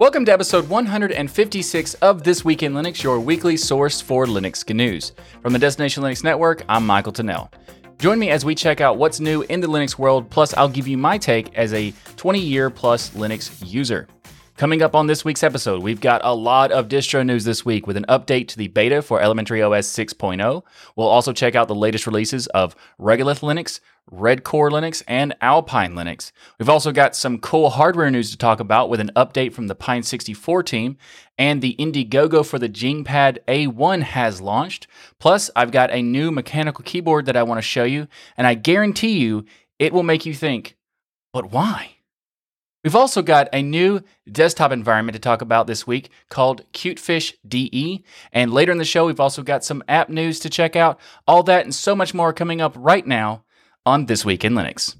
Welcome to episode 156 of This Week in Linux, your weekly source for Linux news. From the Destination Linux Network, I'm Michael Tunnell. Join me as we check out what's new in the Linux world, plus, I'll give you my take as a 20 year plus Linux user. Coming up on this week's episode, we've got a lot of distro news this week with an update to the beta for Elementary OS 6.0. We'll also check out the latest releases of Regolith Linux, Redcore Linux, and Alpine Linux. We've also got some cool hardware news to talk about with an update from the Pine 64 team, and the Indiegogo for the Jingpad A1 has launched. Plus, I've got a new mechanical keyboard that I want to show you, and I guarantee you it will make you think, but why? We've also got a new desktop environment to talk about this week called Cutefish DE. And later in the show, we've also got some app news to check out. All that and so much more coming up right now on This Week in Linux.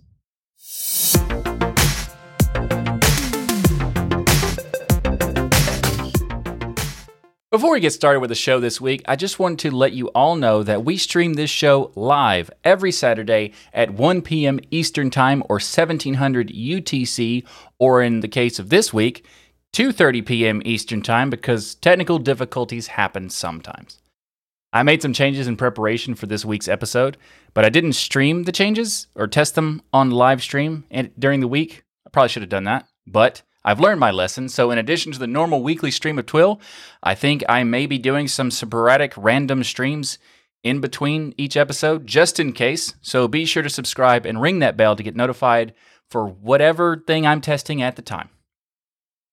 Before we get started with the show this week, I just wanted to let you all know that we stream this show live every Saturday at 1 p.m. Eastern Time or 1700 UTC, or in the case of this week, 2:30 p.m. Eastern Time because technical difficulties happen sometimes. I made some changes in preparation for this week's episode, but I didn't stream the changes or test them on live stream during the week. I probably should have done that, but I've learned my lesson. So, in addition to the normal weekly stream of Twill, I think I may be doing some sporadic random streams in between each episode just in case. So, be sure to subscribe and ring that bell to get notified for whatever thing I'm testing at the time.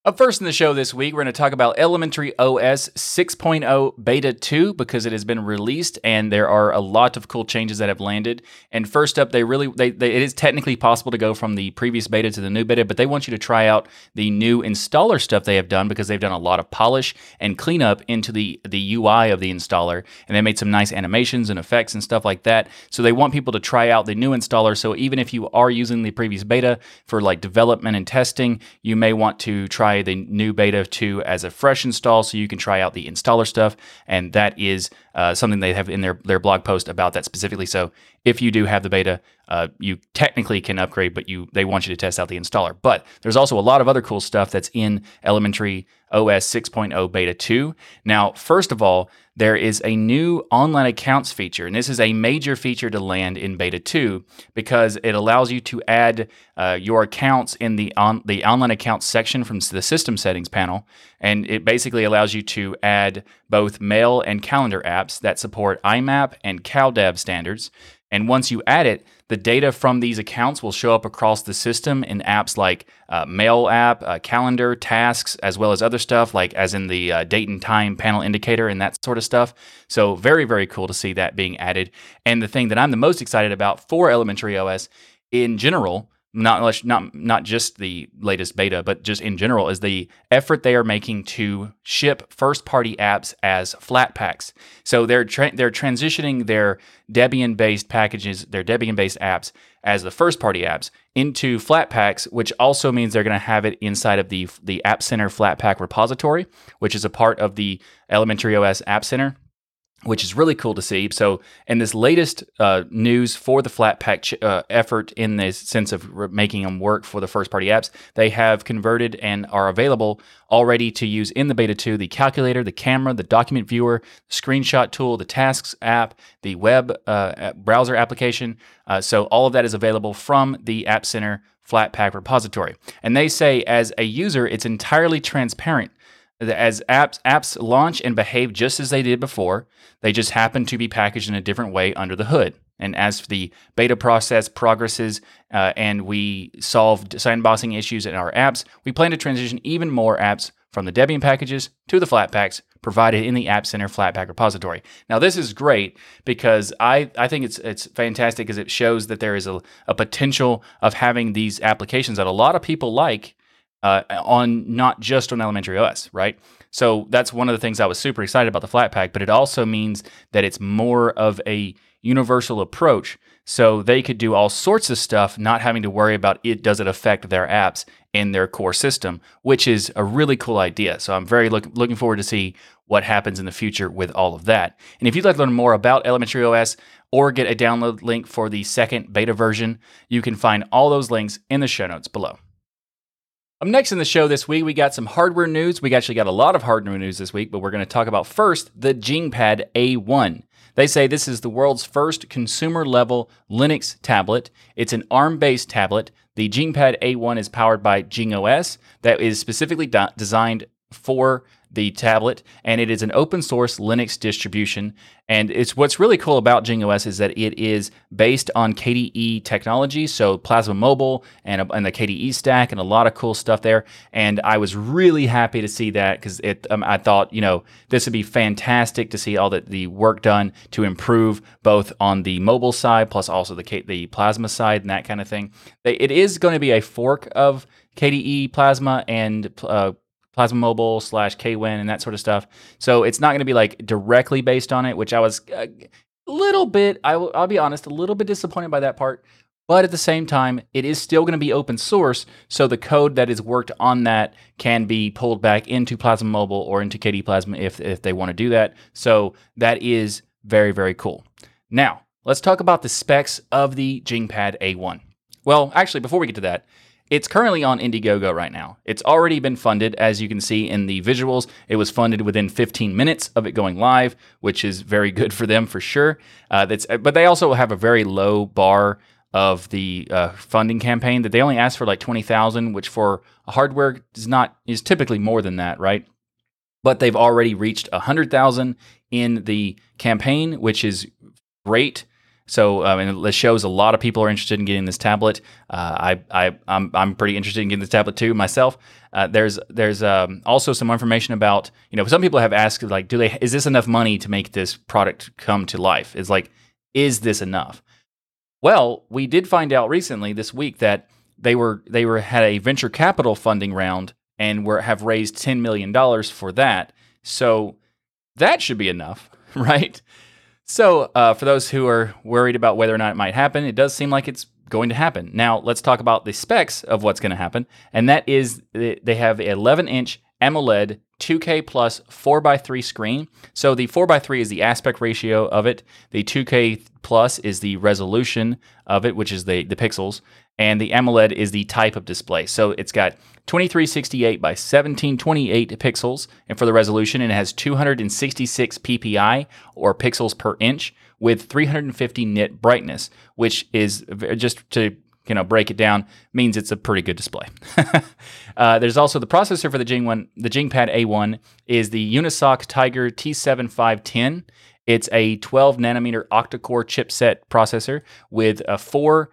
Up first in the show this week, we're going to talk about Elementary OS 6.0 Beta 2 because it has been released and there are a lot of cool changes that have landed. And first up, they really they, they, it is technically possible to go from the previous beta to the new beta, but they want you to try out the new installer stuff they have done because they've done a lot of polish and cleanup into the the UI of the installer, and they made some nice animations and effects and stuff like that. So they want people to try out the new installer. So even if you are using the previous beta for like development and testing, you may want to try try the new beta 2 as a fresh install so you can try out the installer stuff. And that is uh, something they have in their, their blog post about that specifically. So if you do have the beta, uh, you technically can upgrade, but you they want you to test out the installer. But there's also a lot of other cool stuff that's in Elementary OS 6.0 Beta 2. Now, first of all, there is a new online accounts feature, and this is a major feature to land in Beta 2 because it allows you to add uh, your accounts in the on the online accounts section from the system settings panel, and it basically allows you to add both mail and calendar apps that support IMAP and CalDAV standards. And once you add it, the data from these accounts will show up across the system in apps like uh, Mail app, uh, Calendar, Tasks, as well as other stuff like as in the uh, date and time panel indicator and that sort of stuff. So very very cool to see that being added. And the thing that I'm the most excited about for Elementary OS in general not not not just the latest beta, but just in general, is the effort they are making to ship first party apps as Flatpaks. So they're tra- they're transitioning their Debian based packages, their Debian based apps as the first party apps into Flatpaks, which also means they're going to have it inside of the the App Center Flatpak repository, which is a part of the Elementary OS App Center which is really cool to see. So, in this latest uh, news for the Flatpak ch- uh, effort, in the sense of re- making them work for the first party apps, they have converted and are available already to use in the beta 2 the calculator, the camera, the document viewer, screenshot tool, the tasks app, the web uh, browser application. Uh, so, all of that is available from the App Center Flatpak repository. And they say, as a user, it's entirely transparent as apps apps launch and behave just as they did before, they just happen to be packaged in a different way under the hood. And as the beta process progresses uh, and we solve sandboxing issues in our apps, we plan to transition even more apps from the Debian packages to the Flatpaks provided in the App Center Flatpak repository. Now, this is great because I, I think it's it's fantastic because it shows that there is a, a potential of having these applications that a lot of people like uh, on not just on elementary OS, right? So that's one of the things I was super excited about the Flatpak, but it also means that it's more of a universal approach. So they could do all sorts of stuff, not having to worry about it does it affect their apps in their core system, which is a really cool idea. So I'm very look, looking forward to see what happens in the future with all of that. And if you'd like to learn more about Elementary OS or get a download link for the second beta version, you can find all those links in the show notes below. Up next in the show this week, we got some hardware news. We actually got a lot of hardware news this week, but we're going to talk about first the JingPad A1. They say this is the world's first consumer level Linux tablet. It's an ARM based tablet. The JingPad A1 is powered by JingOS that is specifically de- designed for the tablet, and it is an open source Linux distribution. And it's what's really cool about JingOS is that it is based on KDE technology, so Plasma Mobile and, and the KDE stack, and a lot of cool stuff there. And I was really happy to see that because it, um, I thought, you know, this would be fantastic to see all the, the work done to improve both on the mobile side, plus also the K, the Plasma side and that kind of thing. It is going to be a fork of KDE Plasma and uh, Plasma Mobile slash KWin and that sort of stuff. So it's not going to be like directly based on it, which I was a little bit, I will, be honest, a little bit disappointed by that part. But at the same time, it is still going to be open source, so the code that is worked on that can be pulled back into Plasma Mobile or into KDE Plasma if, if they want to do that. So that is very, very cool. Now, let's talk about the specs of the JingPad A1. Well, actually, before we get to that, it's currently on Indiegogo right now. It's already been funded, as you can see in the visuals. It was funded within 15 minutes of it going live, which is very good for them for sure. Uh, that's, but they also have a very low bar of the uh, funding campaign that they only asked for like 20,000, which for hardware is not is typically more than that, right? But they've already reached 100,000 in the campaign, which is great. So um, and it shows a lot of people are interested in getting this tablet. Uh, I, I I'm, I'm pretty interested in getting this tablet too myself. Uh, there's there's um, also some information about you know some people have asked like do they is this enough money to make this product come to life? It's like is this enough? Well, we did find out recently this week that they were they were had a venture capital funding round and were have raised ten million dollars for that. So that should be enough, right? So, uh, for those who are worried about whether or not it might happen, it does seem like it's going to happen. Now, let's talk about the specs of what's going to happen, and that is they have an 11 inch AMOLED 2K plus 4x3 screen. So the 4x3 is the aspect ratio of it. The 2K plus is the resolution of it, which is the, the pixels. And the AMOLED is the type of display. So it's got 2368 by 1728 pixels. And for the resolution, it has 266 ppi or pixels per inch with 350 nit brightness, which is just to you know break it down means it's a pretty good display. uh, there's also the processor for the Jing one, the JingPad A1 is the Unisoc Tiger T7510. It's a 12 nanometer octa-core chipset processor with a four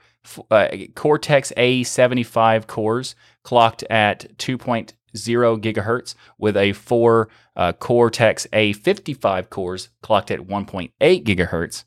uh, Cortex A75 cores clocked at 2.0 gigahertz with a four uh, Cortex A55 cores clocked at 1.8 gigahertz.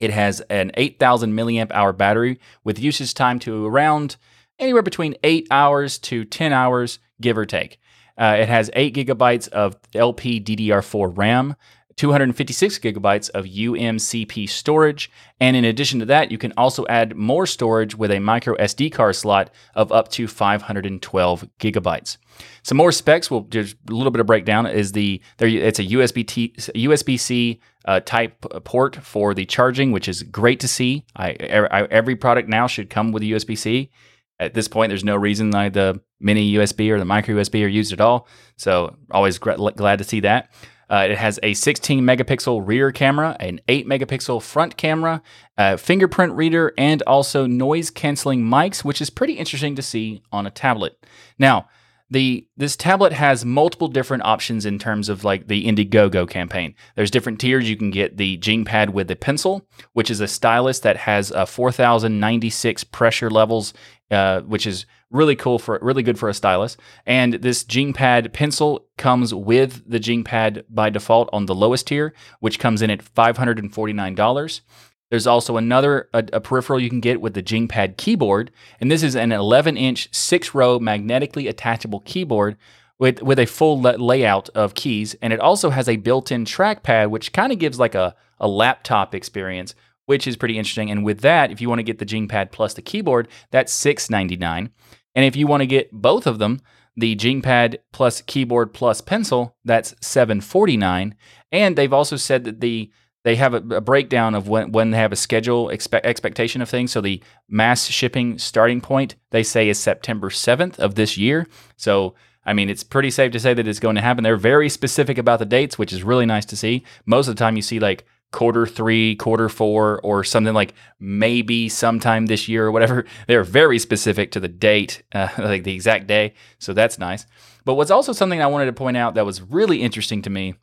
It has an 8,000 milliamp hour battery with usage time to around anywhere between 8 hours to 10 hours, give or take. Uh, it has 8 gigabytes of LP DDR4 RAM, 256 gigabytes of UMCP storage, and in addition to that, you can also add more storage with a micro SD card slot of up to 512 gigabytes. Some more specs. Well, just a little bit of breakdown is the there. It's a USB T, USB C uh, type port for the charging, which is great to see. I, I, every product now should come with a USB C. At this point, there's no reason why the mini USB or the micro USB are used at all. So always glad to see that. Uh, it has a 16 megapixel rear camera, an 8 megapixel front camera, a fingerprint reader, and also noise canceling mics, which is pretty interesting to see on a tablet. Now, the this tablet has multiple different options in terms of like the Indiegogo campaign. There's different tiers. You can get the Pad with the pencil, which is a stylus that has a 4,096 pressure levels, uh, which is really cool for really good for a stylus. And this Pad pencil comes with the Pad by default on the lowest tier, which comes in at $549. There's also another a, a, peripheral you can get with the JingPad keyboard, and this is an 11-inch six-row magnetically attachable keyboard with with a full layout of keys, and it also has a built-in trackpad, which kind of gives like a a laptop experience, which is pretty interesting. And with that, if you want to get the JingPad plus the keyboard, that's 699. And if you want to get both of them, the JingPad plus keyboard plus pencil, that's 749. And they've also said that the they have a, a breakdown of when, when they have a schedule expe- expectation of things. So the mass shipping starting point they say is September 7th of this year. So I mean, it's pretty safe to say that it's going to happen. They're very specific about the dates, which is really nice to see. Most of the time, you see like quarter three, quarter four, or something like maybe sometime this year or whatever. They're very specific to the date, uh, like the exact day. So that's nice. But what's also something I wanted to point out that was really interesting to me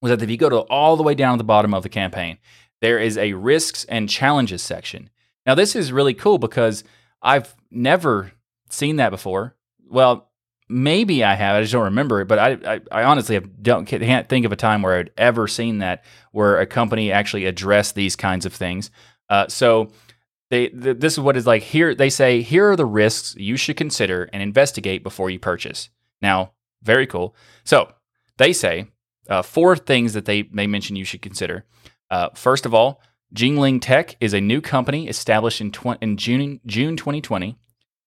was that if you go to all the way down to the bottom of the campaign, there is a risks and challenges section. Now, this is really cool because I've never seen that before. Well, maybe I have. I just don't remember it. But I, I, I honestly don't can't think of a time where I'd ever seen that where a company actually addressed these kinds of things. Uh, so they th- this is what is like here. They say here are the risks you should consider and investigate before you purchase. Now, very cool. So they say uh, four things that they they mention you should consider. Uh, first of all, Jingling Tech is a new company established in, tw- in June June 2020.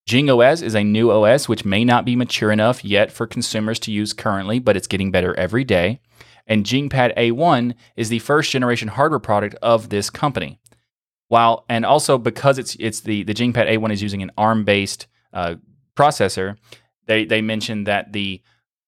Jing OS is a new OS which may not be mature enough yet for consumers to use currently, but it's getting better every day. And JingPad A1 is the first generation hardware product of this company. While and also because it's it's the the JingPad A1 is using an ARM based uh, processor, they they mentioned that the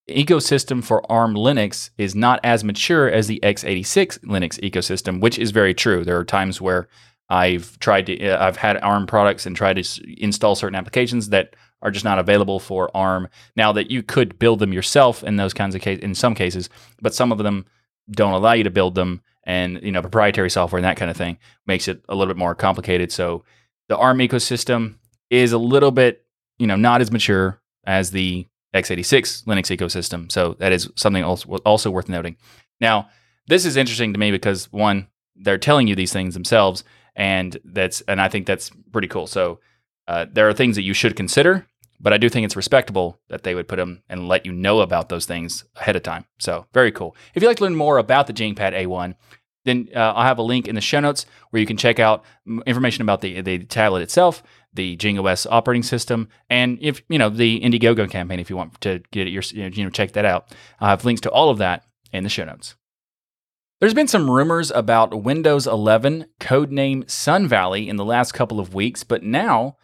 ecosystem for ARM Linux is not as mature as the x86 Linux ecosystem, which is very true. There are times where I've tried to, uh, I've had ARM products and tried to install certain applications that are just not available for ARM. Now that you could build them yourself in those kinds of cases, in some cases, but some of them don't allow you to build them, and you know proprietary software and that kind of thing makes it a little bit more complicated. So the ARM ecosystem is a little bit, you know, not as mature as the x86 Linux ecosystem. So that is something also, also worth noting. Now, this is interesting to me because one, they're telling you these things themselves, and that's and I think that's pretty cool. So uh, there are things that you should consider, but I do think it's respectable that they would put them and let you know about those things ahead of time. So very cool. If you'd like to learn more about the JingPad A1, then uh, I'll have a link in the show notes where you can check out information about the the tablet itself, the JingOS operating system, and if you know the Indiegogo campaign, if you want to get your you know check that out. I'll have links to all of that in the show notes. There's been some rumors about Windows 11 codename Sun Valley in the last couple of weeks, but now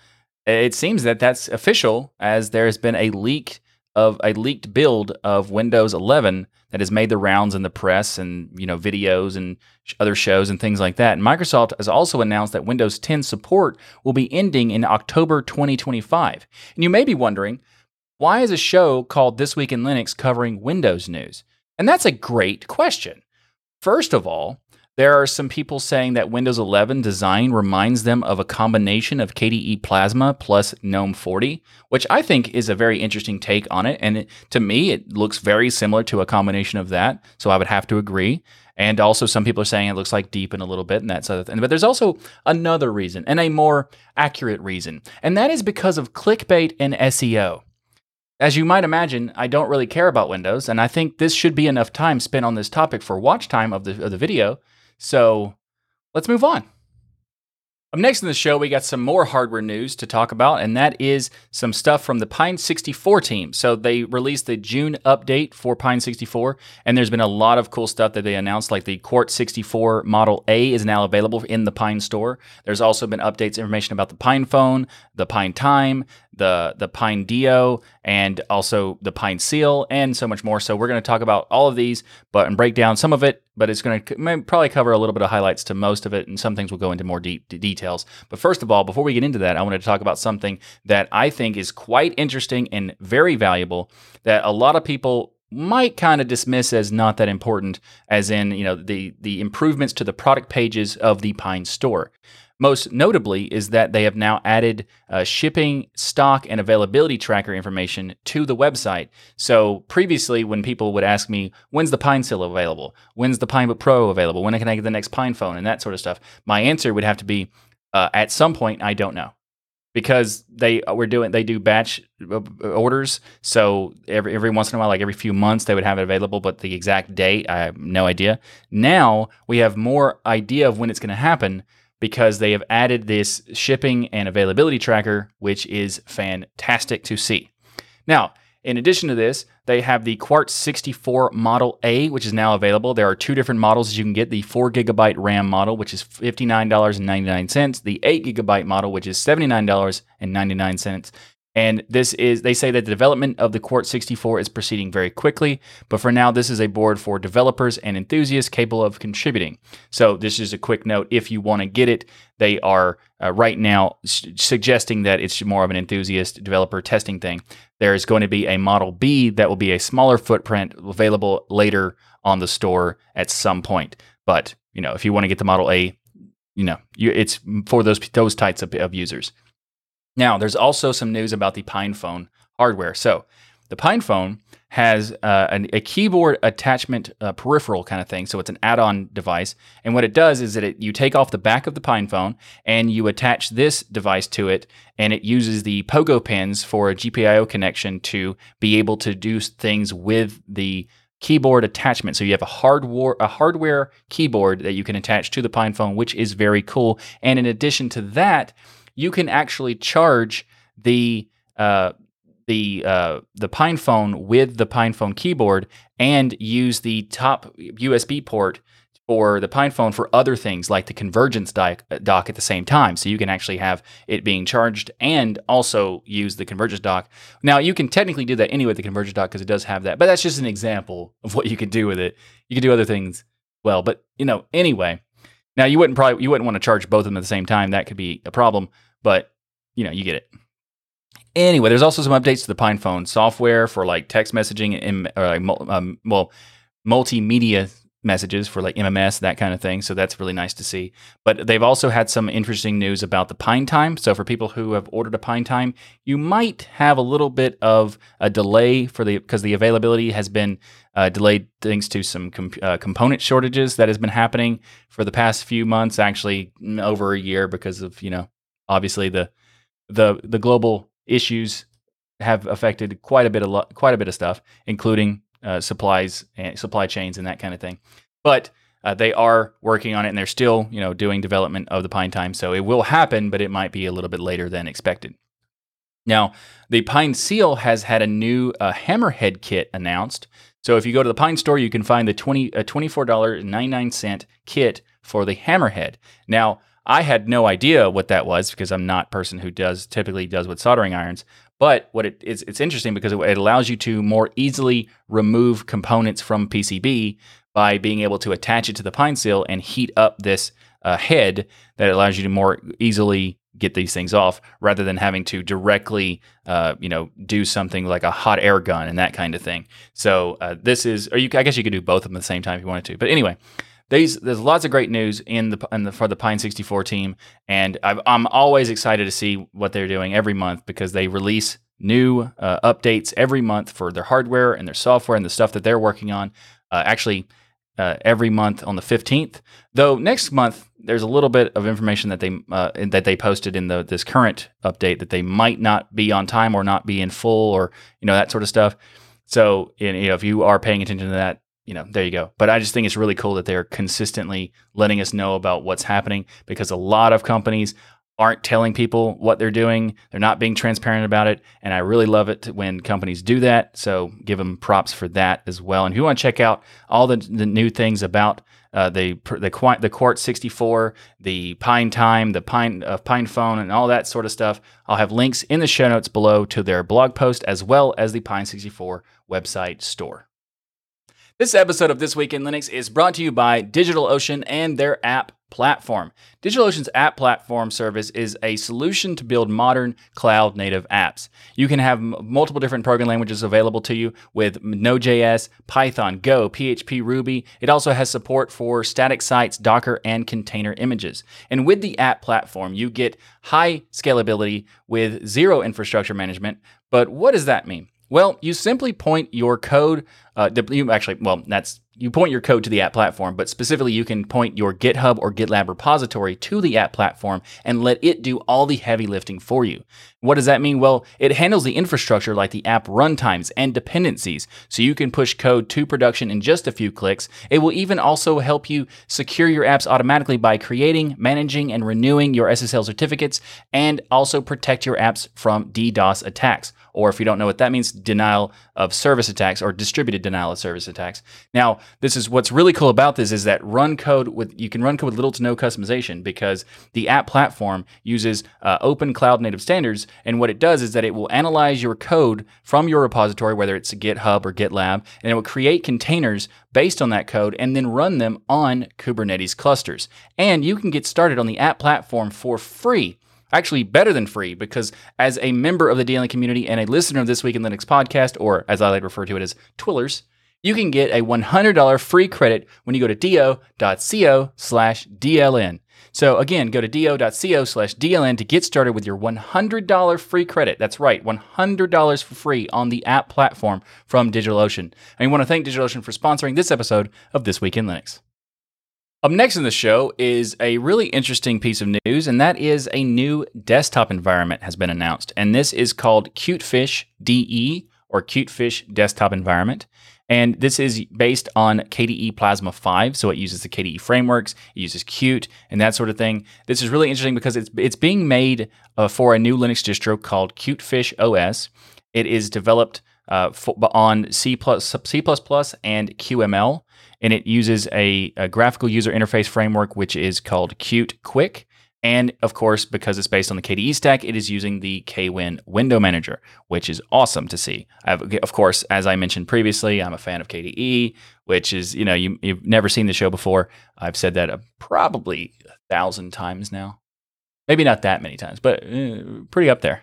eh, it seems that that's official as there has been a leak of a leaked build of Windows 11 that has made the rounds in the press and you know videos and other shows and things like that. And Microsoft has also announced that Windows 10 support will be ending in October 2025. And you may be wondering, why is a show called This Week in Linux covering Windows news? And that's a great question. First of all, there are some people saying that Windows 11 design reminds them of a combination of KDE Plasma plus GNOME 40, which I think is a very interesting take on it. And it, to me, it looks very similar to a combination of that. So I would have to agree. And also, some people are saying it looks like Deepin a little bit and that sort of thing. But there's also another reason and a more accurate reason, and that is because of clickbait and SEO. As you might imagine, I don't really care about Windows, and I think this should be enough time spent on this topic for watch time of the, of the video. So let's move on. Up next in the show, we got some more hardware news to talk about, and that is some stuff from the Pine 64 team. So they released the June update for Pine 64, and there's been a lot of cool stuff that they announced, like the Quartz 64 Model A is now available in the Pine store. There's also been updates, information about the Pine phone, the Pine Time, the the Pine Dio, and also the Pinecil, and so much more. So we're going to talk about all of these, but and break down some of it but it's going to probably cover a little bit of highlights to most of it, and some things will go into more deep details. But first of all, before we get into that, I wanted to talk about something that I think is quite interesting and very valuable that a lot of people might kind of dismiss as not that important as in you know the the improvements to the product pages of the pine store most notably is that they have now added uh, shipping, stock, and availability tracker information to the website. So previously, when people would ask me, when's the Pinecil available? When's the Pinebook Pro available? When can I get the next Pine phone? And that sort of stuff, my answer would have to be, uh, at some point, I don't know. Because they uh, were doing, they do batch uh, orders, so every every once in a while, like every few months, they would have it available. But the exact date, I have no idea. Now we have more idea of when it's going to happen, because they have added this shipping and availability tracker, which is fantastic to see. Now, in addition to this, they have the Quartz 64 Model A, which is now available. There are two different models you can get the 4 gigabyte RAM model, which is $59.99, the 8 gigabyte model, which is $79.99. And this is, they say that the development of the Quartz 64 is proceeding very quickly, but for now, this is a board for developers and enthusiasts capable of contributing. So, this is a quick note. If you want to get it, they are uh, right now suggesting that it's more of an enthusiast developer testing thing. There is going to be a Model B that will be a smaller footprint available later on the store at some point. But, you know, if you want to get the Model A, you know, you, it's for those, those types of, of users. Now, there's also some news about the PinePhone hardware. So, the PinePhone has uh, an, a keyboard attachment uh, peripheral kind of thing. So it's an add-on device, and what it does is that it, you take off the back of the PinePhone and you attach this device to it, and it uses the pogo pins for a GPIO connection to be able to do things with the keyboard attachment. So you have a hardware a hardware keyboard that you can attach to the PinePhone, which is very cool. And in addition to that, you can actually charge the uh, the uh, the PinePhone with the PinePhone keyboard and use the top USB port for the PinePhone for other things like the convergence dock, dock at the same time. So you can actually have it being charged and also use the convergence dock. Now you can technically do that anyway with the convergence dock because it does have that, but that's just an example of what you can do with it. You can do other things well, but you know anyway. Now you wouldn't probably you wouldn't want to charge both of them at the same time. That could be a problem, but you know you get it. Anyway, there's also some updates to the PinePhone software for like text messaging and um, well multimedia messages for like MMS, that kind of thing. So that's really nice to see. But they've also had some interesting news about the PineTime. So for people who have ordered a PineTime, you might have a little bit of a delay for the because the availability has been uh, delayed thanks to some uh, component shortages that has been happening for the past few months, actually over a year because of you know obviously the the the global issues have affected quite a bit of lo- quite a bit of stuff, including uh, supplies and supply chains and that kind of thing. But uh, they are working on it and they're still, you know, doing development of the pine time. So it will happen, but it might be a little bit later than expected. Now, the Pinecil has had a new uh, hammerhead kit announced. So if you go to the Pine store, you can find the 20, uh, $24.99 kit for the hammerhead. Now, I had no idea what that was because I'm not a person who does typically does with soldering irons. But what it's, it's interesting because it, it allows you to more easily remove components from PCB by being able to attach it to the Pinecil and heat up this uh, head that allows you to more easily get these things off rather than having to directly uh, you know do something like a hot air gun and that kind of thing so uh, this is or you i guess you could do both of them at the same time if you wanted to but anyway these, there's lots of great news in the, in the for the Pine 64 team, and i am always excited to see what they're doing every month because they release new uh, updates every month for their hardware and their software and the stuff that they're working on. Uh, actually, uh, every month on the 15th. Though next month there's a little bit of information that they uh, that they posted in the this current update that they might not be on time or not be in full or you know that sort of stuff. So you know if you are paying attention to that, you know, there you go. But I just think it's really cool that they're consistently letting us know about what's happening because a lot of companies aren't telling people what they're doing. They're not being transparent about it. And I really love it when companies do that. So give them props for that as well. And if you want to check out all the, the new things about uh, the the the Quartz 64, the Pine Time, the Pine uh, PinePhone, and all that sort of stuff. I'll have links in the show notes below to their blog post as well as the Pine 64 website store. This episode of This Week in Linux is brought to you by DigitalOcean and their app platform. DigitalOcean's app platform service is a solution to build modern cloud native apps. You can have m- multiple different programming languages available to you with Node.js, Python, Go, PHP, Ruby. It also has support for static sites, Docker, and container images. And with the app platform, you get high scalability with zero infrastructure management. But what does that mean? Well, you simply point your code. Uh, you actually, well, that's you point your code to the app platform, but specifically you can point your GitHub or GitLab repository to the app platform and let it do all the heavy lifting for you. What does that mean? Well, it handles the infrastructure like the app runtimes and dependencies, so you can push code to production in just a few clicks. It will even also help you secure your apps automatically by creating, managing, and renewing your SSL certificates, and also protect your apps from DDoS attacks or if you don't know what that means, denial of service attacks or distributed denial of service attacks. Now, this is what's really cool about this is that run code with you can run code with little to no customization because the app platform uses uh, open cloud native standards, and what it does is that it will analyze your code from your repository, whether it's GitHub or GitLab, and it will create containers based on that code and then run them on Kubernetes clusters. And you can get started on the app platform for free actually better than free because as a member of the DLN community and a listener of This Week in Linux podcast, or as I like to refer to it as Twillers, you can get a $100 free credit when you go to do.co slash DLN. So again, go to do.co slash DLN to get started with your $100 free credit. That's right, $100 for free on the app platform from DigitalOcean. And we want to thank DigitalOcean for sponsoring this episode of This Week in Linux. Up next in the show is a really interesting piece of news, and that is a new desktop environment has been announced. And this is called Cutefish DE or Cutefish Desktop Environment. And this is based on KDE Plasma 5, so it uses the KDE frameworks, it uses Qt, and that sort of thing. This is really interesting because it's it's being made uh, for a new Linux distro called Cutefish OS. It is developed uh, for, on C++, C++ and QML and it uses a, a graphical user interface framework, which is called Qt Quick. And of course, because it's based on the KDE stack, it is using the Kwin window manager, which is awesome to see. Have, of course, as I mentioned previously, I'm a fan of KDE, which is, you know, you, have never seen the show before. I've said that uh, probably a thousand times now. Maybe not that many times, but uh, pretty up there.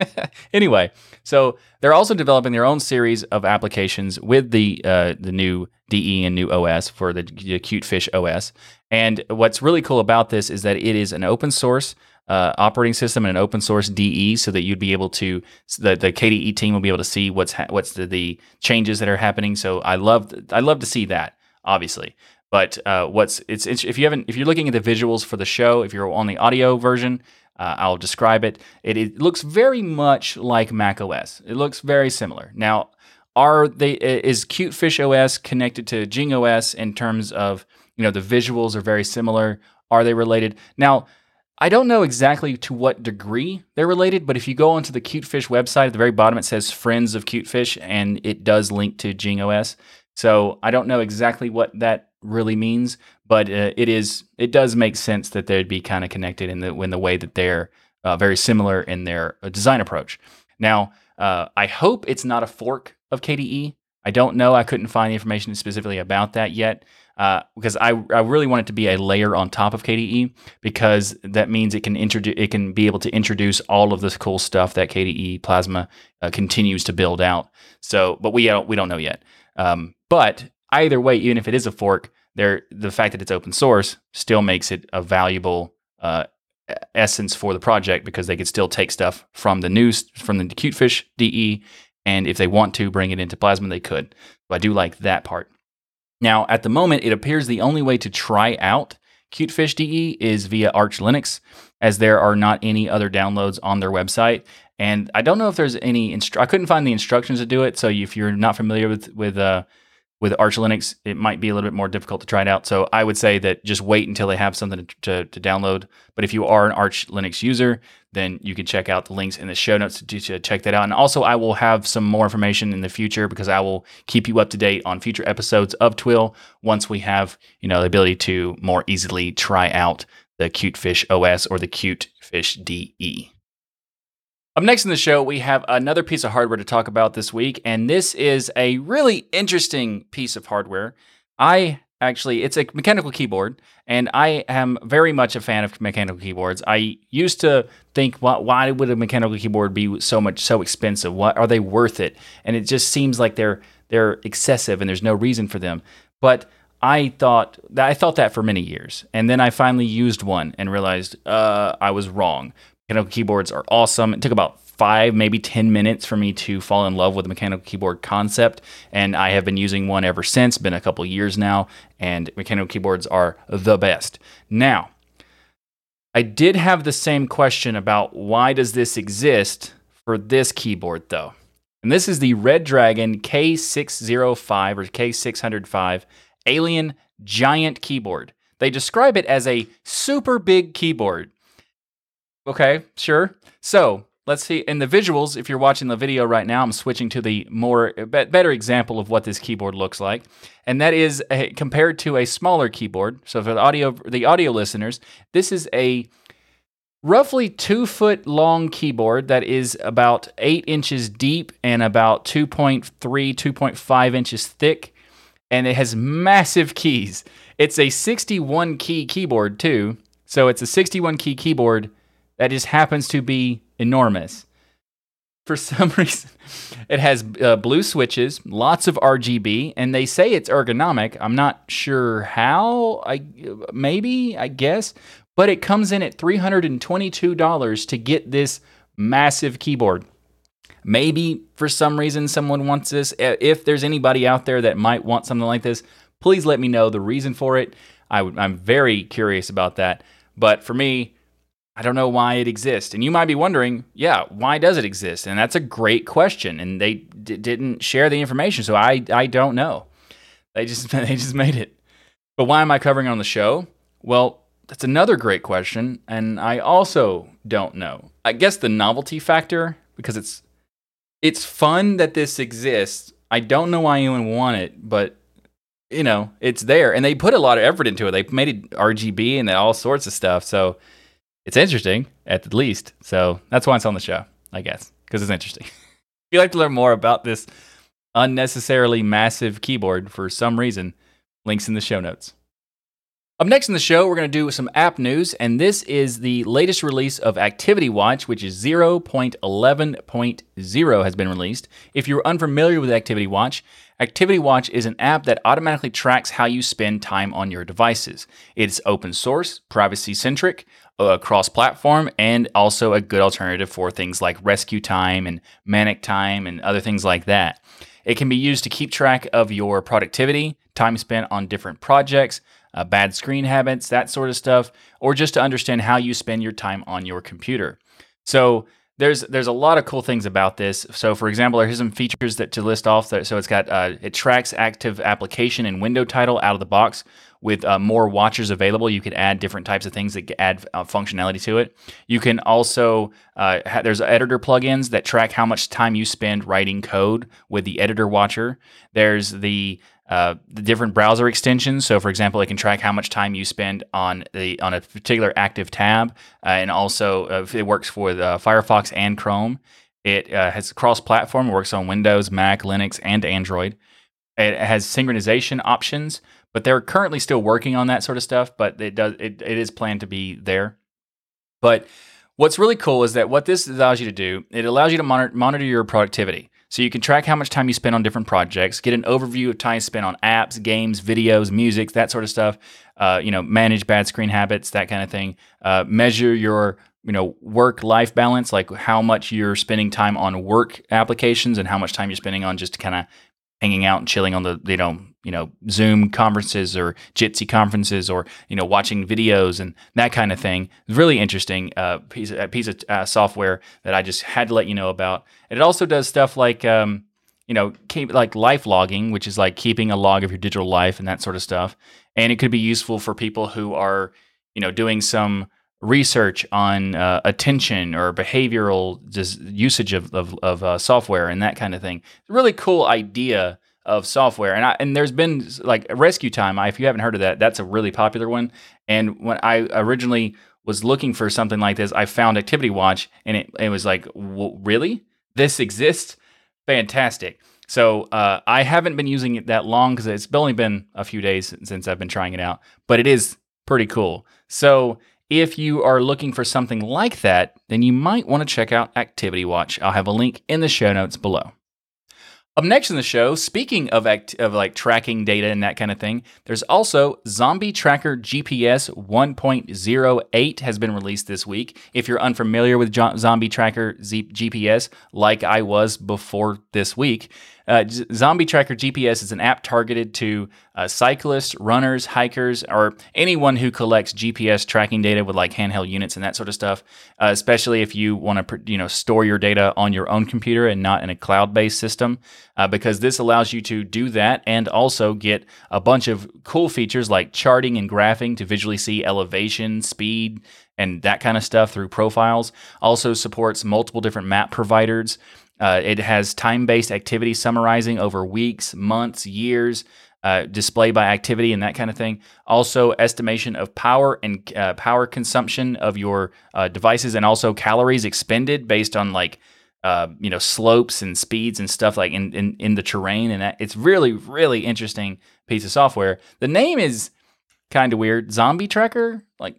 anyway, so they're also developing their own series of applications with the uh, the new DE and new OS for the, the Cutefish OS. And what's really cool about this is that it is an open source uh, operating system and an open source DE, so that you'd be able to the, the KDE team will be able to see what's ha- what's the, the changes that are happening. So I love I love to see that obviously. But uh, what's it's, it's if you haven't if you're looking at the visuals for the show, if you're on the audio version, uh, I'll describe it. it. it. looks very much like Mac OS. It looks very similar. Now, are they is Cutefish OS connected to Jing OS in terms of you know the visuals are very similar? Are they related? Now, I don't know exactly to what degree they're related, but if you go onto the Cutefish website at the very bottom, it says Friends of Cutefish, and it does link to Jing OS. So I don't know exactly what that really means, but uh, it is it does make sense that they'd be kind of connected in the in the way that they're uh, very similar in their uh, design approach. Now, uh, I hope it's not a fork of KDE. I don't know. I couldn't find information specifically about that yet uh, because I, I really want it to be a layer on top of KDE because that means it can introduce it can be able to introduce all of this cool stuff that KDE Plasma uh, continues to build out. So, but we don't we don't know yet. Um, but either way, even if it is a fork, there the fact that it's open source still makes it a valuable uh, essence for the project because they could still take stuff from the news from the cutefish DE, and if they want to bring it into Plasma, they could. I do like that part. Now, at the moment, it appears the only way to try out cutefish DE is via Arch Linux, as there are not any other downloads on their website. And I don't know if there's any. Instru- I couldn't find the instructions to do it. So if you're not familiar with with uh, with Arch Linux, it might be a little bit more difficult to try it out. So I would say that just wait until they have something to, to, to download. But if you are an Arch Linux user, then you can check out the links in the show notes to, to check that out. And also, I will have some more information in the future because I will keep you up to date on future episodes of Twill once we have you know the ability to more easily try out the Cutefish OS or the Cutefish DE. Up next in the show, we have another piece of hardware to talk about this week, and this is a really interesting piece of hardware. I actually, it's a mechanical keyboard, and I am very much a fan of mechanical keyboards. I used to think, why, why would a mechanical keyboard be so much so expensive? What are they worth it? And it just seems like they're they're excessive, and there's no reason for them. But I thought that I thought that for many years, and then I finally used one and realized uh, I was wrong. Mechanical keyboards are awesome. It took about five, maybe 10 minutes for me to fall in love with the mechanical keyboard concept. And I have been using one ever since, been a couple years now, and mechanical keyboards are the best. Now, I did have the same question about why does this exist for this keyboard though? And this is the Redragon K605 or K605 Alien Giant Keyboard. They describe it as a super big keyboard. Okay, sure. So let's see. In the visuals, if you're watching the video right now, I'm switching to the more better example of what this keyboard looks like, and that is a, compared to a smaller keyboard. So for the audio, the audio listeners, this is a roughly two foot long keyboard that is about eight inches deep and about 2.3, 2.5 inches thick, and it has massive keys. It's a 61 key keyboard too, so it's a 61 key keyboard that just happens to be enormous. For some reason, it has uh, blue switches, lots of RGB, and they say it's ergonomic. I'm not sure how. I maybe I guess, but it comes in at $322 to get this massive keyboard. Maybe for some reason someone wants this. If there's anybody out there that might want something like this, please let me know the reason for it. I, am very curious about that. But for me, I don't know why it exists. And you might be wondering, yeah, why does it exist? And that's a great question. And they d- didn't share the information, so I I don't know. They just they just made it. But why am I covering it on the show? Well, that's another great question, and I also don't know. I guess the novelty factor because it's it's fun that this exists. I don't know why anyone want it, but you know, it's there and they put a lot of effort into it. They made it RGB and all sorts of stuff. So it's interesting at the least. So that's why it's on the show, I guess, because it's interesting. if you'd like to learn more about this unnecessarily massive keyboard for some reason, links in the show notes. Up next in the show, we're going to do some app news, and this is the latest release of Activity Watch, which is 0.11.0 has been released. If you're unfamiliar with Activity Watch, Activity Watch is an app that automatically tracks how you spend time on your devices. It's open source, privacy centric, uh, cross platform, and also a good alternative for things like rescue time and manic time and other things like that. It can be used to keep track of your productivity, time spent on different projects, uh, bad screen habits, that sort of stuff, or just to understand how you spend your time on your computer. So there's there's a lot of cool things about this. So for example, here's some features that to list off. So it's got uh, it tracks active application and window title out of the box with uh, more watchers available. You could add different types of things that add uh, functionality to it. You can also uh, ha- there's editor plugins that track how much time you spend writing code with the editor watcher. There's the uh, the different browser extensions. So, for example, it can track how much time you spend on the on a particular active tab, uh, and also uh, it works for Firefox and Chrome. It uh, has cross-platform, It works on Windows, Mac, Linux, and Android. It has synchronization options, but they're currently still working on that sort of stuff. But it does it, it is planned to be there. But what's really cool is that what this allows you to do, it allows you to monitor, monitor your productivity. So you can track how much time you spend on different projects, get an overview of time spent on apps, games, videos, music, that sort of stuff. Uh, you know, manage bad screen habits, that kind of thing. Uh, measure your you know work life balance, like how much you're spending time on work applications and how much time you're spending on just kind of hanging out and chilling on the you know you know Zoom conferences or Jitsi conferences or you know watching videos and that kind of thing. Really interesting uh, piece of, piece of uh, software that I just had to let you know about. And it also does stuff like um, you know keep, like life logging, which is like keeping a log of your digital life and that sort of stuff. And it could be useful for people who are you know doing some research on uh, attention or behavioral usage of, of, of uh, software and that kind of thing. Really cool idea of software. And I, and there's been like Rescue Time. if you haven't heard of that, that's a really popular one. And when I originally was looking for something like this, I found Activity Watch, and it, it was like, really, this exists? Fantastic. So uh, I haven't been using it that long because it's only been a few days since I've been trying it out, but it is pretty cool. So if you are looking for something like that, then you might want to check out Activity Watch. I'll have a link in the show notes below. Up next in the show, speaking of act- of like tracking data and that kind of thing, there's also Zombie Tracker GPS 1.08 has been released this week. If you're unfamiliar with jo- Zombie Tracker Z- GPS, like I was before this week, uh, Zombie Tracker GPS is an app targeted to uh, cyclists, runners, hikers, or anyone who collects GPS tracking data with like handheld units and that sort of stuff. Uh, especially if you want to, you know, store your data on your own computer and not in a cloud-based system, uh, because this allows you to do that and also get a bunch of cool features like charting and graphing to visually see elevation, speed, and that kind of stuff through profiles. Also supports multiple different map providers. Uh, it has time based activity summarizing over weeks, months, years, uh, display by activity, and that kind of thing. Also, estimation of power and uh, power consumption of your uh, devices, and also calories expended based on like uh, you know slopes and speeds and stuff like in in, in the terrain. And that, it's really really interesting piece of software. The name is kind of weird, Zombie Tracker. Like,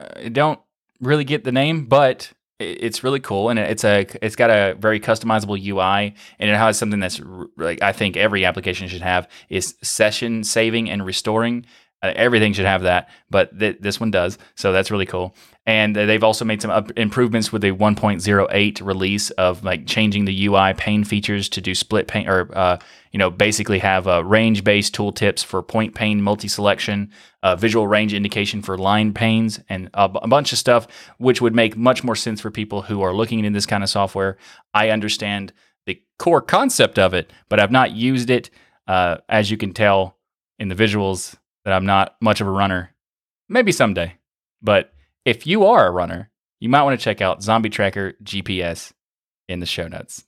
uh, I don't really get the name, but it's really cool and it's a it's got a very customizable UI and it has something that's like I think every application should have is session saving and restoring. Uh, everything should have that, but th- this one does. So that's really cool. And they've also made some up- improvements with the 1.08 release of like changing the UI pane features to do split pane or uh, you know basically have uh, range based tooltips for point pane multi selection, uh, visual range indication for line panes, and a, b- a bunch of stuff which would make much more sense for people who are looking into this kind of software. I understand the core concept of it, but I've not used it. Uh, as you can tell in the visuals, that I'm not much of a runner. Maybe someday. But if you are a runner, you might want to check out Zombie Tracker GPS in the show notes.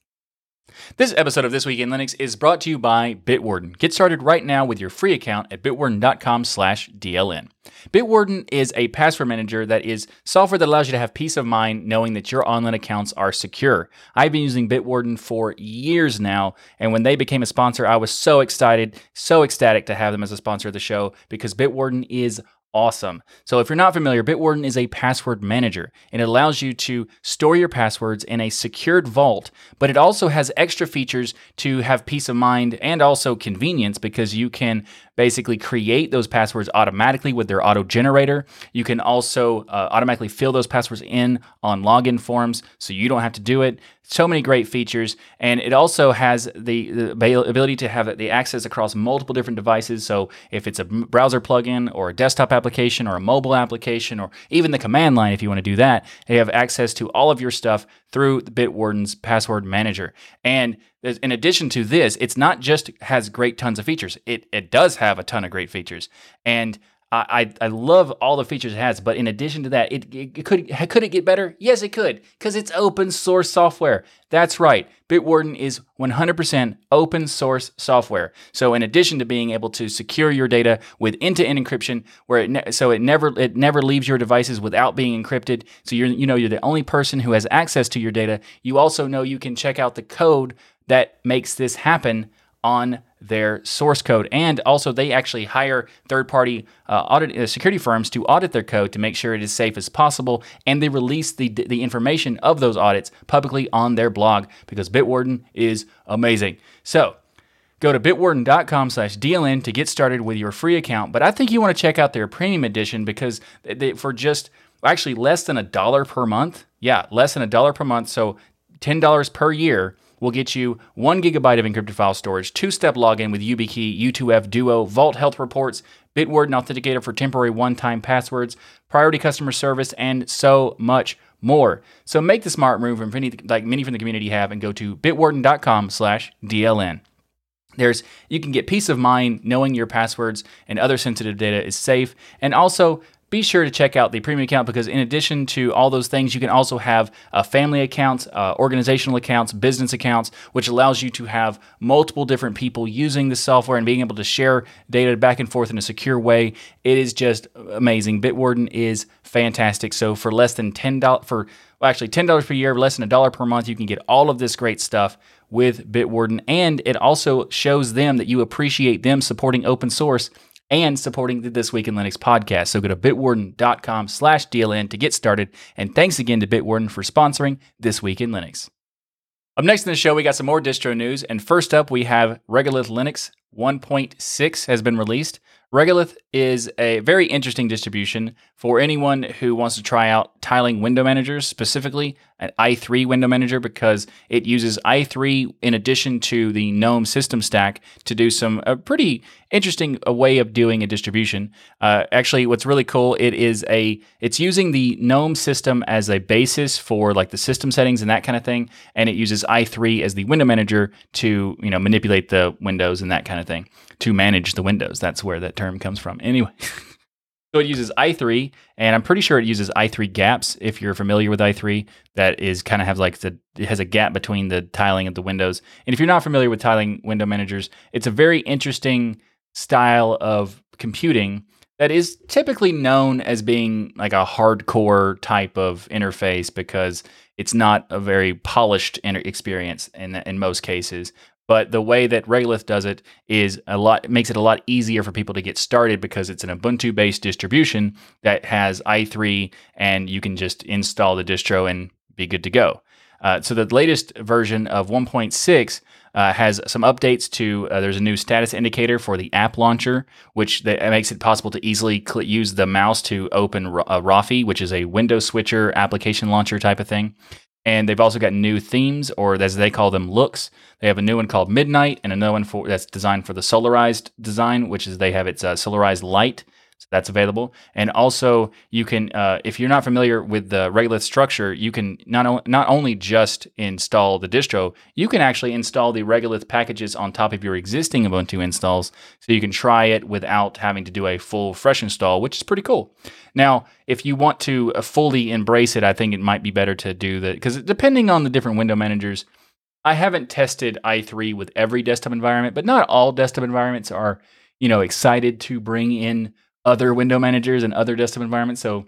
This episode of This Week in Linux is brought to you by Bitwarden. Get started right now with your free account at bitwarden.com slash DLN. Bitwarden is a password manager that is software that allows you to have peace of mind knowing that your online accounts are secure. I've been using Bitwarden for years now, and when they became a sponsor, I was so excited, so ecstatic to have them as a sponsor of the show because Bitwarden is awesome. So if you're not familiar, Bitwarden is a password manager and it allows you to store your passwords in a secured vault, but it also has extra features to have peace of mind and also convenience because you can basically create those passwords automatically with their auto generator. You can also uh, automatically fill those passwords in on login forms so you don't have to do it. So many great features. And it also has the, the ability to have the access across multiple different devices. So if it's a browser plugin or a desktop application or a mobile application or even the command line, if you want to do that, they have access to all of your stuff through Bitwarden's password manager. And in addition to this, it's not just has great tons of features. It it does have a ton of great features, and I I, love all the features it has. But in addition to that, it, it, it could could it get better? Yes, it could, because it's open source software. That's right. Bitwarden is 100% open source software. So in addition to being able to secure your data with end-to-end encryption, where it ne- so it never it never leaves your devices without being encrypted. So you're you know you're the only person who has access to your data. You also know you can check out the code that makes this happen on their source code. And also, they actually hire third party uh, audit uh, security firms to audit their code to make sure it is safe as possible. And they release the, the information of those audits publicly on their blog because Bitwarden is amazing. So, Go to bitwarden.com slash DLN to get started with your free account. But I think you want to check out their premium edition because they, for just actually less than a dollar per month, yeah, less than a dollar per month, so $10 per year, will get you one gigabyte of encrypted file storage, two step login with YubiKey, U2F Duo, Vault Health Reports, Bitwarden Authenticator for temporary one time passwords, priority customer service, and so much more. So make the smart move from like many from the community have and go to bitwarden.com slash DLN. There's you can get peace of mind knowing your passwords and other sensitive data is safe and also be sure to check out the premium account because in addition to all those things, you can also have uh, family accounts, uh, organizational accounts, business accounts, which allows you to have multiple different people using the software and being able to share data back and forth in a secure way. It is just amazing. Bitwarden is fantastic. So for less than ten dollars for well, actually ten dollars per year, less than a dollar per month, you can get all of this great stuff with Bitwarden, and it also shows them that you appreciate them supporting open source and supporting the This Week in Linux podcast. So go to bitwarden.com slash DLN to get started. And thanks again to Bitwarden for sponsoring This Week in Linux. Up next in the show, we got some more distro news. And first up, we have Regolith Linux 1.6 has been released. Regolith is a very interesting distribution for anyone who wants to try out tiling window managers, specifically an i3 window manager, because it uses i3 in addition to the GNOME system stack to do some a pretty interesting a way of doing a distribution. Uh, actually, what's really cool, it is a it's using the GNOME system as a basis for like the system settings and that kind of thing, and it uses i3 as the window manager to you know manipulate the windows and that kind of thing to manage the windows. That's where that term comes from. Anyway. So it uses i3, and I'm pretty sure it uses i3 gaps. If you're familiar with i3, that is kind of have like the it has a gap between the tiling of the windows. And if you're not familiar with tiling window managers, it's a very interesting style of computing that is typically known as being like a hardcore type of interface because it's not a very polished experience in in most cases. But the way that Regolith does it is a lot makes it a lot easier for people to get started because it's an Ubuntu based distribution that has i3 and you can just install the distro and be good to go. Uh, so the latest version of 1.6 uh, has some updates to. Uh, there's a new status indicator for the app launcher, which that makes it possible to easily cl- use the mouse to open uh, Rofi, which is a window switcher application launcher type of thing. And they've also got new themes, or as they call them, looks. They have a new one called Midnight, and another one for that's designed for the solarized design, which is they have its uh, solarized light. So that's available. And also, you can, uh, if you're not familiar with the Regolith structure, you can not, o- not only just install the distro, you can actually install the Regolith packages on top of your existing Ubuntu installs. So you can try it without having to do a full fresh install, which is pretty cool. Now, if you want to uh, fully embrace it, I think it might be better to do that because depending on the different window managers, I haven't tested i3 with every desktop environment, but not all desktop environments are, you know, excited to bring in other window managers and other desktop environments. So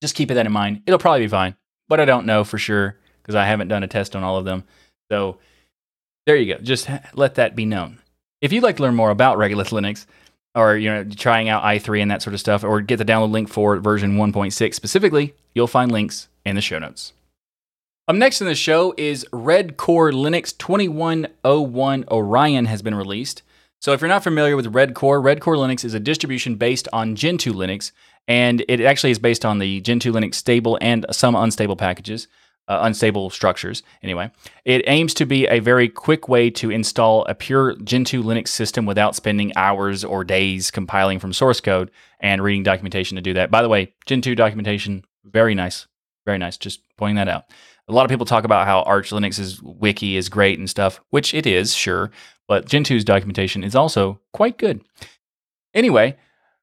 just keep that in mind. It'll probably be fine, but I don't know for sure because I haven't done a test on all of them. So there you go. Just let that be known. If you'd like to learn more about Regolith Linux, or you know trying out i3 and that sort of stuff, or get the download link for version 1.6 specifically, you'll find links in the show notes. Up next in the show is Redcore Linux 2101 Orion has been released. So if you're not familiar with Redcore, Red Core Linux is a distribution based on Gentoo Linux, and it actually is based on the Gentoo Linux stable and some unstable packages uh, unstable structures. Anyway, it aims to be a very quick way to install a pure Gentoo Linux system without spending hours or days compiling from source code and reading documentation to do that. By the way, Gentoo documentation, very nice. Very nice. Just pointing that out. A lot of people talk about how Arch Linux's wiki is great and stuff, which it is, sure, but Gentoo's documentation is also quite good. Anyway,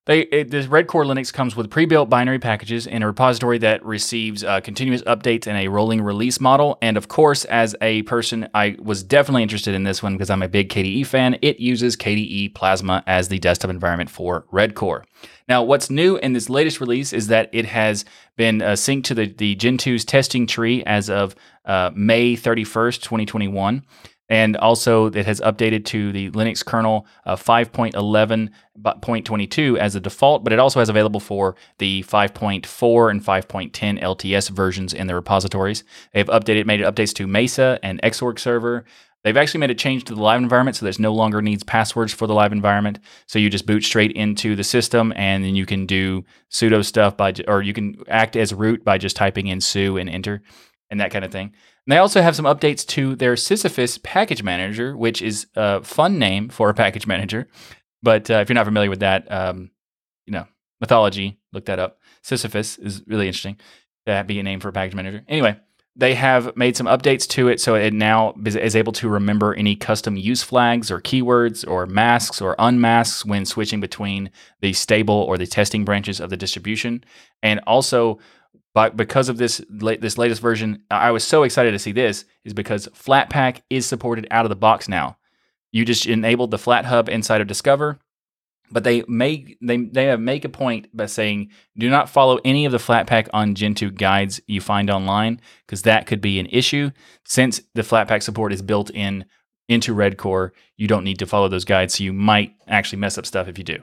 they, it, this Redcore Linux comes with pre-built binary packages and a repository that receives uh, continuous updates and a rolling release model. And of course, as a person, I was definitely interested in this one because I'm a big KDE fan. It uses KDE Plasma as the desktop environment for Redcore. Now, what's new in this latest release is that it has been uh, synced to the, the Gentoo's testing tree as of uh, May 31st, 2021 and also it has updated to the Linux kernel uh, 5.11.22 as a default, but it also has available for the 5.4 and 5.10 LTS versions in the repositories. They've updated, made updates to Mesa and Xorg server. They've actually made a change to the live environment, so there's no longer needs passwords for the live environment. So you just boot straight into the system, and then you can do sudo stuff by, or you can act as root by just typing in su and enter and that kind of thing. And they also have some updates to their Sisyphus package manager, which is a fun name for a package manager. But uh, if you're not familiar with that, um, you know, mythology, look that up. Sisyphus is really interesting. That be a name for a package manager. Anyway, they have made some updates to it so it now is able to remember any custom use flags or keywords or masks or unmasks when switching between the stable or the testing branches of the distribution. And also but because of this this latest version, I was so excited to see this is because Flatpak is supported out of the box now. You just enabled the FlatHub inside of Discover, but they make they they make a point by saying do not follow any of the Flatpak on Gentoo guides you find online because that could be an issue. Since the Flatpak support is built in into Redcore. You don't need to follow those guides, so you might actually mess up stuff if you do.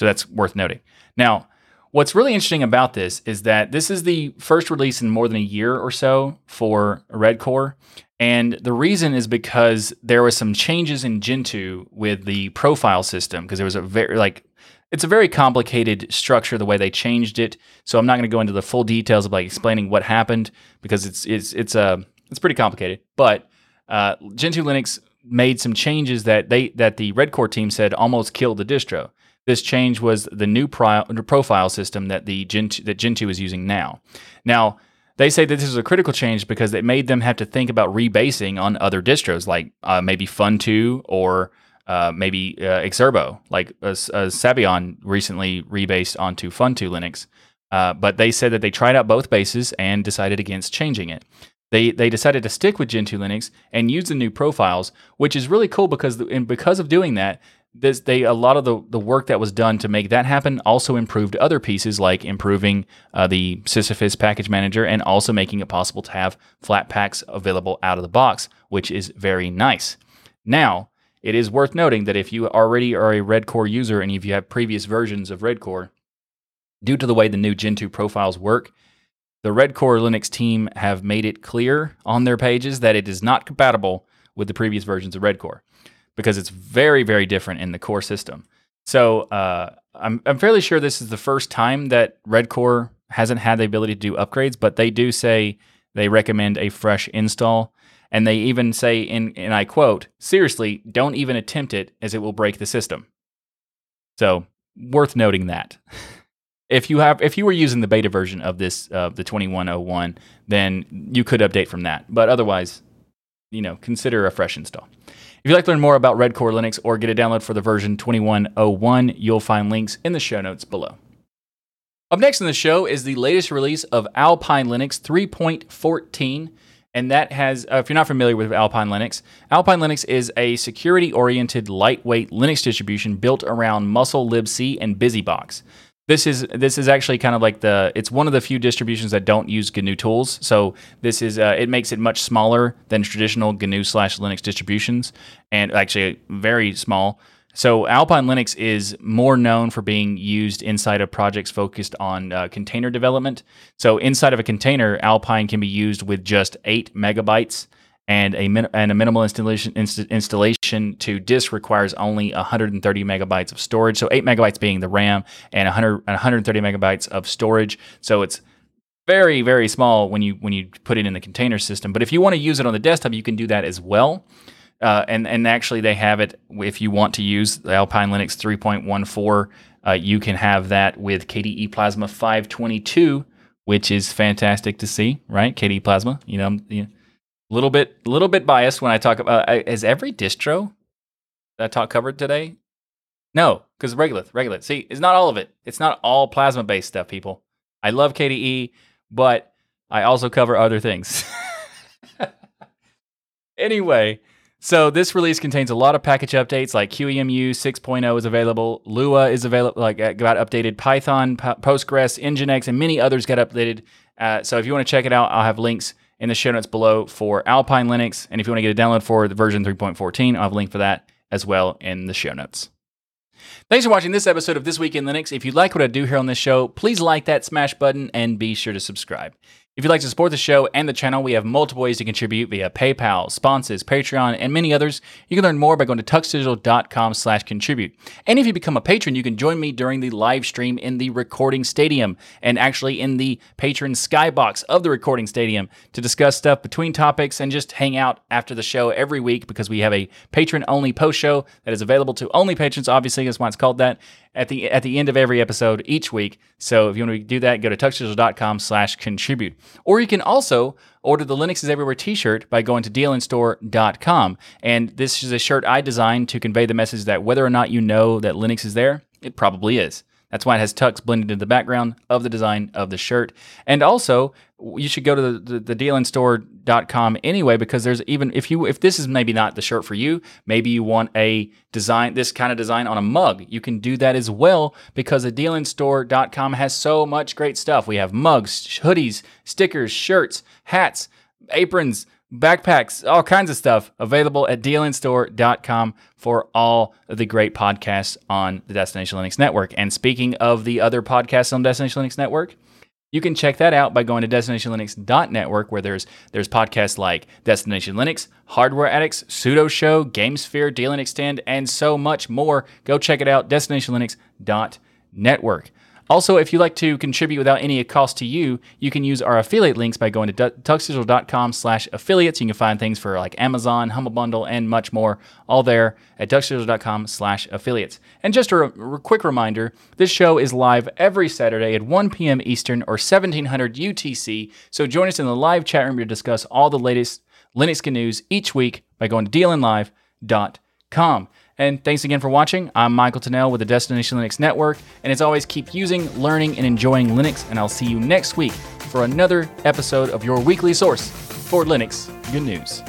So that's worth noting. Now, What's really interesting about this is that this is the first release in more than a year or so for Redcore. And the reason is because there was some changes in Gentoo with the profile system because there was a very like it's a very complicated structure the way they changed it. So I'm not going to go into the full details of like explaining what happened because it's it's it's a uh, it's pretty complicated. But uh, Gentoo Linux made some changes that they that the Redcore team said almost killed the distro. This change was the new profile system that the Gentoo, that Gentoo is using now. Now they say that this is a critical change because it made them have to think about rebasing on other distros like uh, maybe Funtoo or uh, maybe uh, Exherbo, like uh, uh, Sabayon recently rebased onto Funtoo Linux. Uh, but they said that they tried out both bases and decided against changing it. They, they decided to stick with Gentoo Linux and use the new profiles, which is really cool because and because of doing that, this, they a lot of the, the work that was done to make that happen also improved other pieces like improving uh, the Sisyphus package manager and also making it possible to have Flatpaks available out of the box, which is very nice. Now, it is worth noting that if you already are a Redcore user and if you have previous versions of Redcore, due to the way the new Gentoo profiles work, the Redcore Linux team have made it clear on their pages that it is not compatible with the previous versions of Redcore because it's very, very different in the core system. So uh, I'm, I'm fairly sure this is the first time that Redcore hasn't had the ability to do upgrades, but they do say they recommend a fresh install. And they even say, in, and I quote, seriously, don't even attempt it as it will break the system. So, worth noting that. if you have if you were using the beta version of this uh, the 2101 then you could update from that but otherwise you know consider a fresh install if you'd like to learn more about redcore linux or get a download for the version 2101 you'll find links in the show notes below up next in the show is the latest release of alpine linux 3.14 and that has, uh, if you're not familiar with Alpine Linux, Alpine Linux is a security oriented, lightweight Linux distribution built around musl libc and BusyBox. This is this is actually kind of like the it's one of the few distributions that don't use GNU tools. So this is uh, it makes it much smaller than traditional GNU slash Linux distributions, and actually very small. So Alpine Linux is more known for being used inside of projects focused on uh, container development. So inside of a container, Alpine can be used with just eight megabytes, and a min- and a minimal installation inst- installation to disk requires only 130 megabytes of storage. So eight megabytes being the RAM, and 100 130 megabytes of storage. So it's very very small when you when you put it in the container system. But if you want to use it on the desktop, you can do that as well. Uh, and and actually they have it if you want to use the Alpine Linux 3.14, uh, you can have that with KDE Plasma 522, which is fantastic to see, right? KDE Plasma, you know, a little bit little bit biased when I talk about uh, is every distro that I talk covered today? No, because Regolith, Regolith. See, it's not all of it. It's not all Plasma based stuff, people. I love KDE, but I also cover other things. anyway, so this release contains a lot of package updates like QEMU 6.0 is available, Lua is available, like uh, got updated, Python, P- Postgres, Nginx, and many others got updated. Uh, so if you want to check it out, I'll have links in the show notes below for Alpine Linux. And if you want to get a download for the version 3.14, I'll have a link for that as well in the show notes. Thanks for watching this episode of This Week in Linux. If you like what I do here on this show, please like that smash button and be sure to subscribe. If you'd like to support the show and the channel, we have multiple ways to contribute via PayPal, sponsors, Patreon, and many others. You can learn more by going to tuxdigital.com slash contribute. And if you become a patron, you can join me during the live stream in the recording stadium and actually in the patron skybox of the recording stadium to discuss stuff between topics and just hang out after the show every week because we have a patron only post show that is available to only patrons, obviously, that's why it's called that at the at the end of every episode each week. So if you want to do that, go to tuxdigital.com slash contribute. Or you can also order the Linux is Everywhere t-shirt by going to dlnstore.com. And this is a shirt I designed to convey the message that whether or not you know that Linux is there, it probably is. That's why it has Tux blended into the background of the design of the shirt. And also, you should go to the, the, the dlnstore.com anyway, because there's even, if you, if this is maybe not the shirt for you, maybe you want a design, this kind of design on a mug, you can do that as well because the has so much great stuff. We have mugs, hoodies, stickers, shirts, hats, aprons, backpacks, all kinds of stuff available at dlnstore.com for all of the great podcasts on the Destination Linux Network. And speaking of the other podcasts on Destination Linux Network, you can check that out by going to destinationlinux.network where there's there's podcasts like Destination Linux, Hardware Addicts, Sudo Show, GameSphere, DLN Extend, and so much more. Go check it out, destinationlinux.network. Also, if you'd like to contribute without any cost to you, you can use our affiliate links by going to tuxdigital.com slash affiliates. You can find things for like Amazon, Humble Bundle, and much more, all there at tuxdigital.com slash affiliates. And just a re- quick reminder, this show is live every Saturday at 1 p.m. Eastern or 1700 UTC, so join us in the live chat room to discuss all the latest Linux news each week by going to dlnlive.com. And thanks again for watching. I'm Michael Tunnell with the Destination Linux Network. And as always, keep using, learning, and enjoying Linux. And I'll see you next week for another episode of your weekly source for Linux good news.